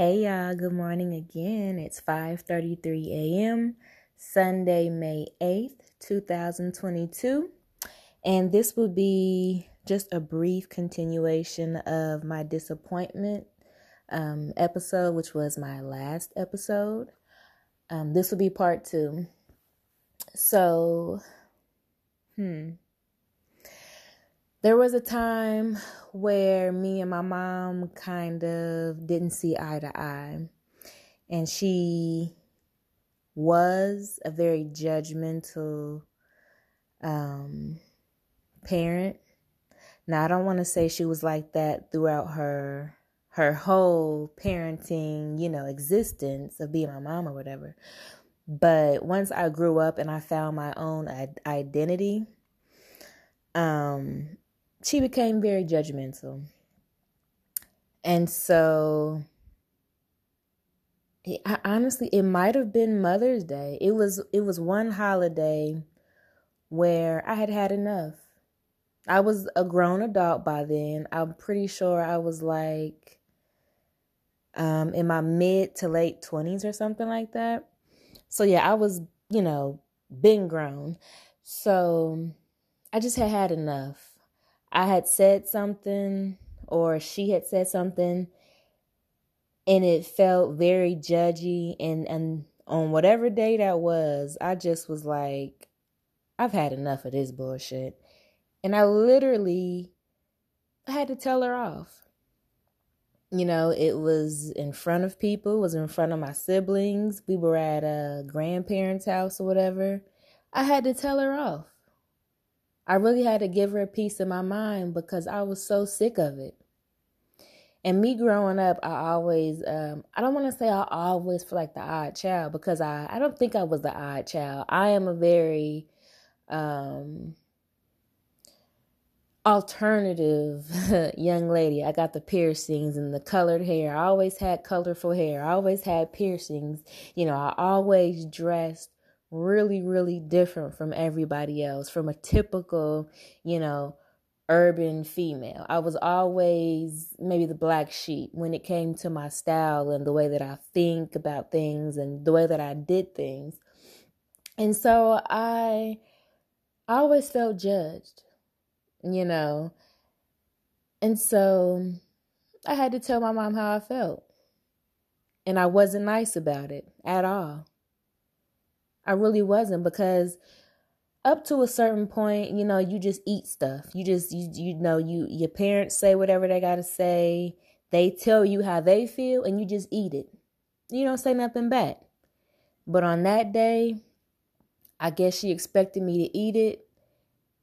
Hey y'all, good morning again. It's 5:33 a.m. Sunday, May 8th, 2022. And this will be just a brief continuation of my disappointment um, episode, which was my last episode. Um, this will be part two. So, hmm. There was a time where me and my mom kind of didn't see eye to eye. And she was a very judgmental um, parent. Now, I don't want to say she was like that throughout her her whole parenting, you know, existence of being my mom or whatever. But once I grew up and I found my own identity, um, she became very judgmental. And so I, honestly it might have been Mother's Day. It was it was one holiday where I had had enough. I was a grown adult by then. I'm pretty sure I was like um in my mid to late 20s or something like that. So yeah, I was, you know, been grown. So I just had had enough. I had said something or she had said something and it felt very judgy and and on whatever day that was, I just was like I've had enough of this bullshit. And I literally had to tell her off. You know, it was in front of people, was in front of my siblings. We were at a grandparent's house or whatever. I had to tell her off. I really had to give her a piece of my mind because I was so sick of it. And me growing up, I always, um, I don't want to say I always feel like the odd child because I, I don't think I was the odd child. I am a very um, alternative young lady. I got the piercings and the colored hair. I always had colorful hair. I always had piercings. You know, I always dressed really, really different from everybody else, from a typical, you know, urban female. I was always maybe the black sheep when it came to my style and the way that I think about things and the way that I did things. And so I I always felt judged, you know. And so I had to tell my mom how I felt. And I wasn't nice about it at all. I really wasn't because up to a certain point, you know, you just eat stuff. You just you you know, you your parents say whatever they got to say. They tell you how they feel and you just eat it. You don't say nothing back. But on that day, I guess she expected me to eat it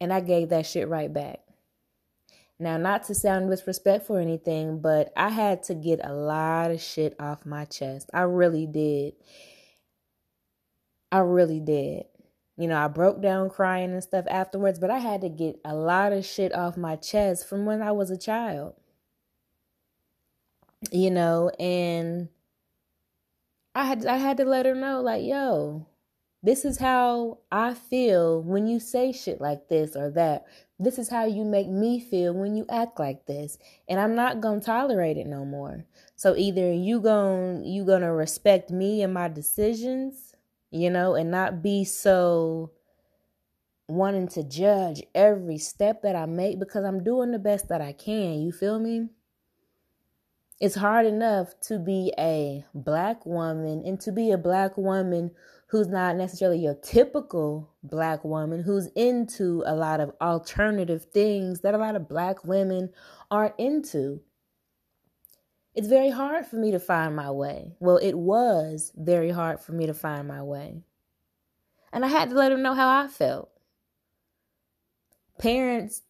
and I gave that shit right back. Now, not to sound disrespectful or anything, but I had to get a lot of shit off my chest. I really did. I really did. You know, I broke down crying and stuff afterwards, but I had to get a lot of shit off my chest from when I was a child. You know, and I had I had to let her know like, yo, this is how I feel when you say shit like this or that. This is how you make me feel when you act like this. And I'm not going to tolerate it no more. So either you going you going to respect me and my decisions you know, and not be so wanting to judge every step that I make because I'm doing the best that I can. You feel me? It's hard enough to be a black woman and to be a black woman who's not necessarily your typical black woman who's into a lot of alternative things that a lot of black women are into it's very hard for me to find my way. Well, it was very hard for me to find my way. And I had to let him know how I felt. Parents,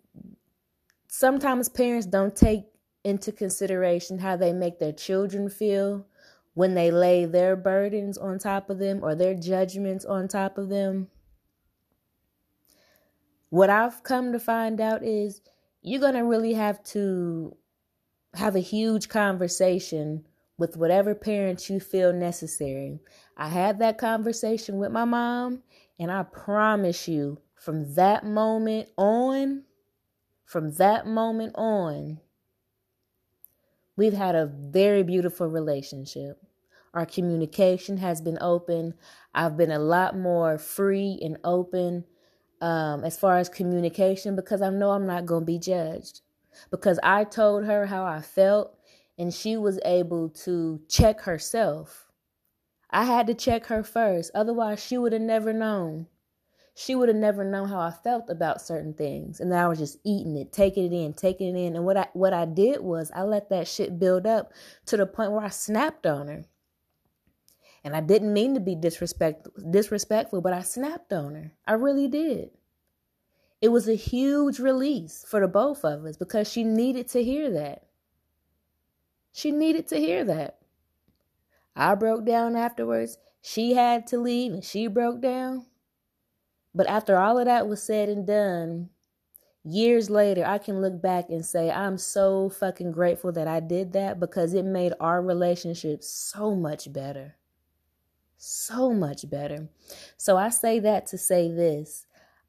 sometimes parents don't take into consideration how they make their children feel when they lay their burdens on top of them or their judgments on top of them. What I've come to find out is you're going to really have to have a huge conversation with whatever parents you feel necessary. I had that conversation with my mom, and I promise you, from that moment on, from that moment on, We've had a very beautiful relationship. Our communication has been open. I've been a lot more free and open um, as far as communication because I know I'm not going to be judged. Because I told her how I felt and she was able to check herself. I had to check her first, otherwise, she would have never known she would have never known how I felt about certain things. And I was just eating it, taking it in, taking it in. And what I what I did was I let that shit build up to the point where I snapped on her. And I didn't mean to be disrespect disrespectful, but I snapped on her. I really did. It was a huge release for the both of us because she needed to hear that. She needed to hear that. I broke down afterwards. She had to leave and she broke down. But after all of that was said and done, years later, I can look back and say, I'm so fucking grateful that I did that because it made our relationship so much better. So much better. So I say that to say this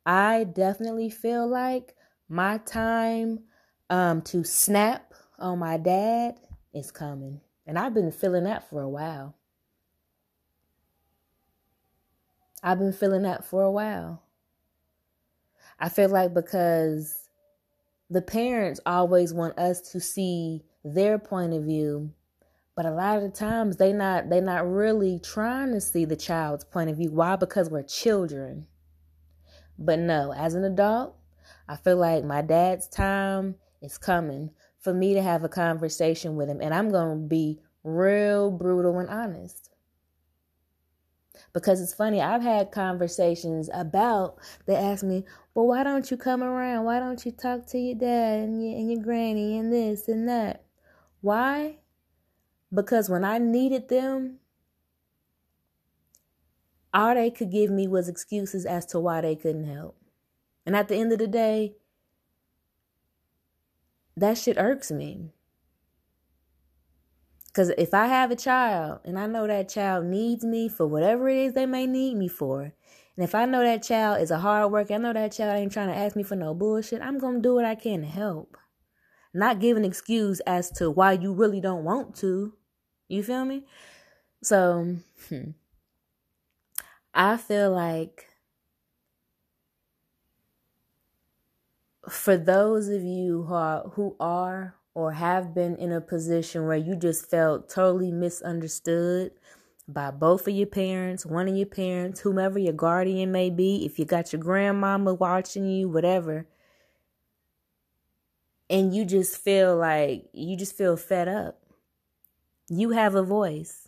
I definitely feel like my time um, to snap on my dad is coming. And I've been feeling that for a while. I've been feeling that for a while. I feel like because the parents always want us to see their point of view, but a lot of the times they not they not really trying to see the child's point of view. Why? Because we're children. But no, as an adult, I feel like my dad's time is coming for me to have a conversation with him. And I'm going to be real brutal and honest. Because it's funny i've had conversations about they ask me well why don't you come around? Why don't you talk to your dad and your, and your granny and this and that? Why? Because when i needed them all they could give me was excuses as to why they couldn't help and at the end of the day that shit irks me because if I have a child and I know that child needs me for whatever it is they may need me for, and if I know that child is a hard worker, I know that child ain't trying to ask me for no bullshit, I'm going to do what I can to help. Not give an excuse as to why you really don't want to. You feel me? So, hmm, I feel like for those of you who are, who are or have been in a position where you just felt totally misunderstood by both of your parents, one of your parents, whomever your guardian may be, if you got your grandmama watching you, whatever, and you just feel like you just feel fed up. You have a voice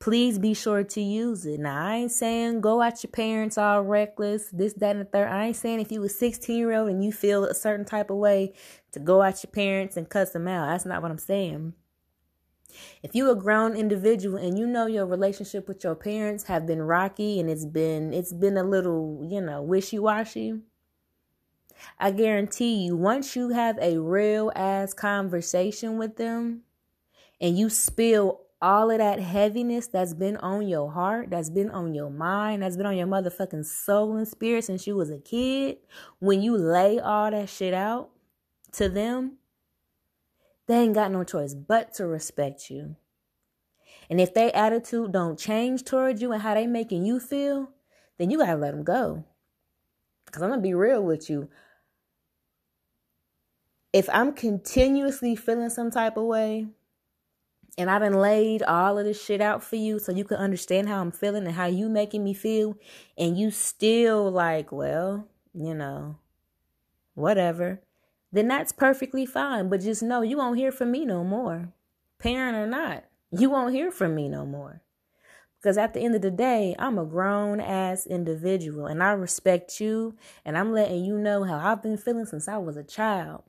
please be sure to use it. Now, I ain't saying go at your parents all reckless, this, that, and the third. I ain't saying if you a 16 year old and you feel a certain type of way to go at your parents and cuss them out. That's not what I'm saying. If you a grown individual and you know your relationship with your parents have been rocky and it's been it's been a little, you know, wishy-washy, I guarantee you once you have a real ass conversation with them and you spill all of that heaviness that's been on your heart, that's been on your mind, that's been on your motherfucking soul and spirit since you was a kid, when you lay all that shit out to them, they ain't got no choice but to respect you. And if their attitude don't change towards you and how they making you feel, then you gotta let them go. Cause I'm gonna be real with you. If I'm continuously feeling some type of way, and I done laid all of this shit out for you so you can understand how I'm feeling and how you making me feel. And you still like, well, you know, whatever. Then that's perfectly fine. But just know you won't hear from me no more. Parent or not. You won't hear from me no more. Because at the end of the day, I'm a grown ass individual and I respect you and I'm letting you know how I've been feeling since I was a child.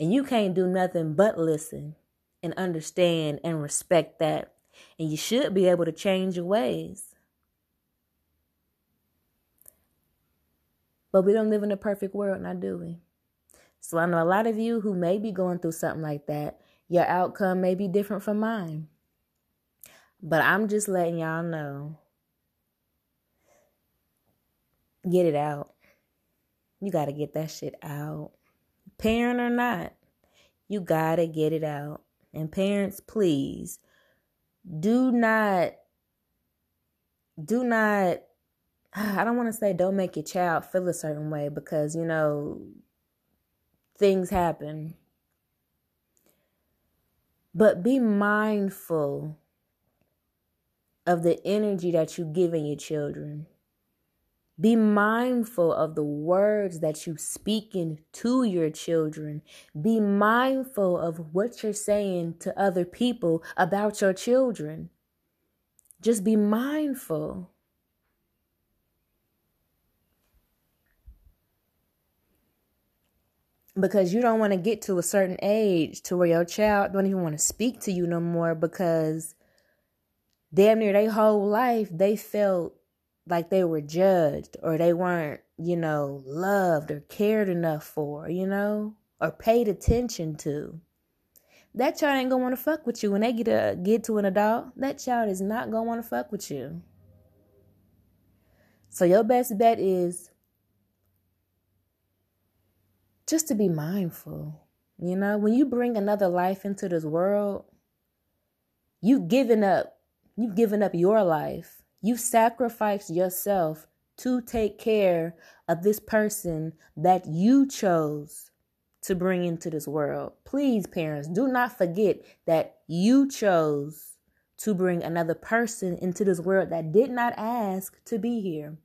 And you can't do nothing but listen and understand and respect that. And you should be able to change your ways. But we don't live in a perfect world, now do we? So I know a lot of you who may be going through something like that, your outcome may be different from mine. But I'm just letting y'all know get it out. You got to get that shit out. Parent or not, you got to get it out. And parents, please do not do not I don't want to say don't make your child feel a certain way because you know things happen. But be mindful of the energy that you give in your children. Be mindful of the words that you speak into your children. Be mindful of what you're saying to other people about your children. Just be mindful. Because you don't want to get to a certain age to where your child don't even want to speak to you no more because damn near their whole life they felt like they were judged or they weren't, you know, loved or cared enough for, you know, or paid attention to. That child ain't gonna want to fuck with you when they get a get to an adult. That child is not gonna want to fuck with you. So your best bet is just to be mindful. You know, when you bring another life into this world, you've given up. You've given up your life you sacrificed yourself to take care of this person that you chose to bring into this world. Please, parents, do not forget that you chose to bring another person into this world that did not ask to be here.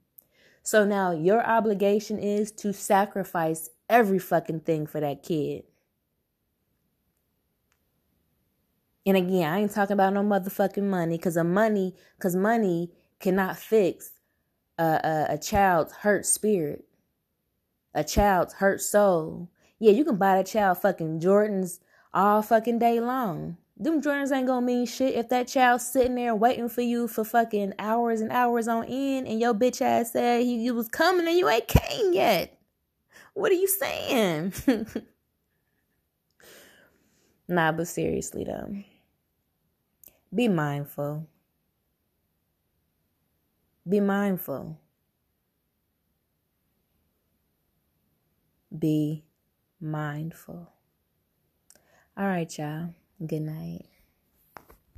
So now your obligation is to sacrifice every fucking thing for that kid. And again, I ain't talking about no motherfucking money because a money, because money cannot fix a, a, a child's hurt spirit, a child's hurt soul. Yeah, you can buy that child fucking Jordans all fucking day long. Them Jordans ain't gonna mean shit if that child's sitting there waiting for you for fucking hours and hours on end and your bitch ass said he, he was coming and you ain't came yet. What are you saying? nah, but seriously though. Be mindful. Be mindful. Be mindful. All right, y'all. Good night.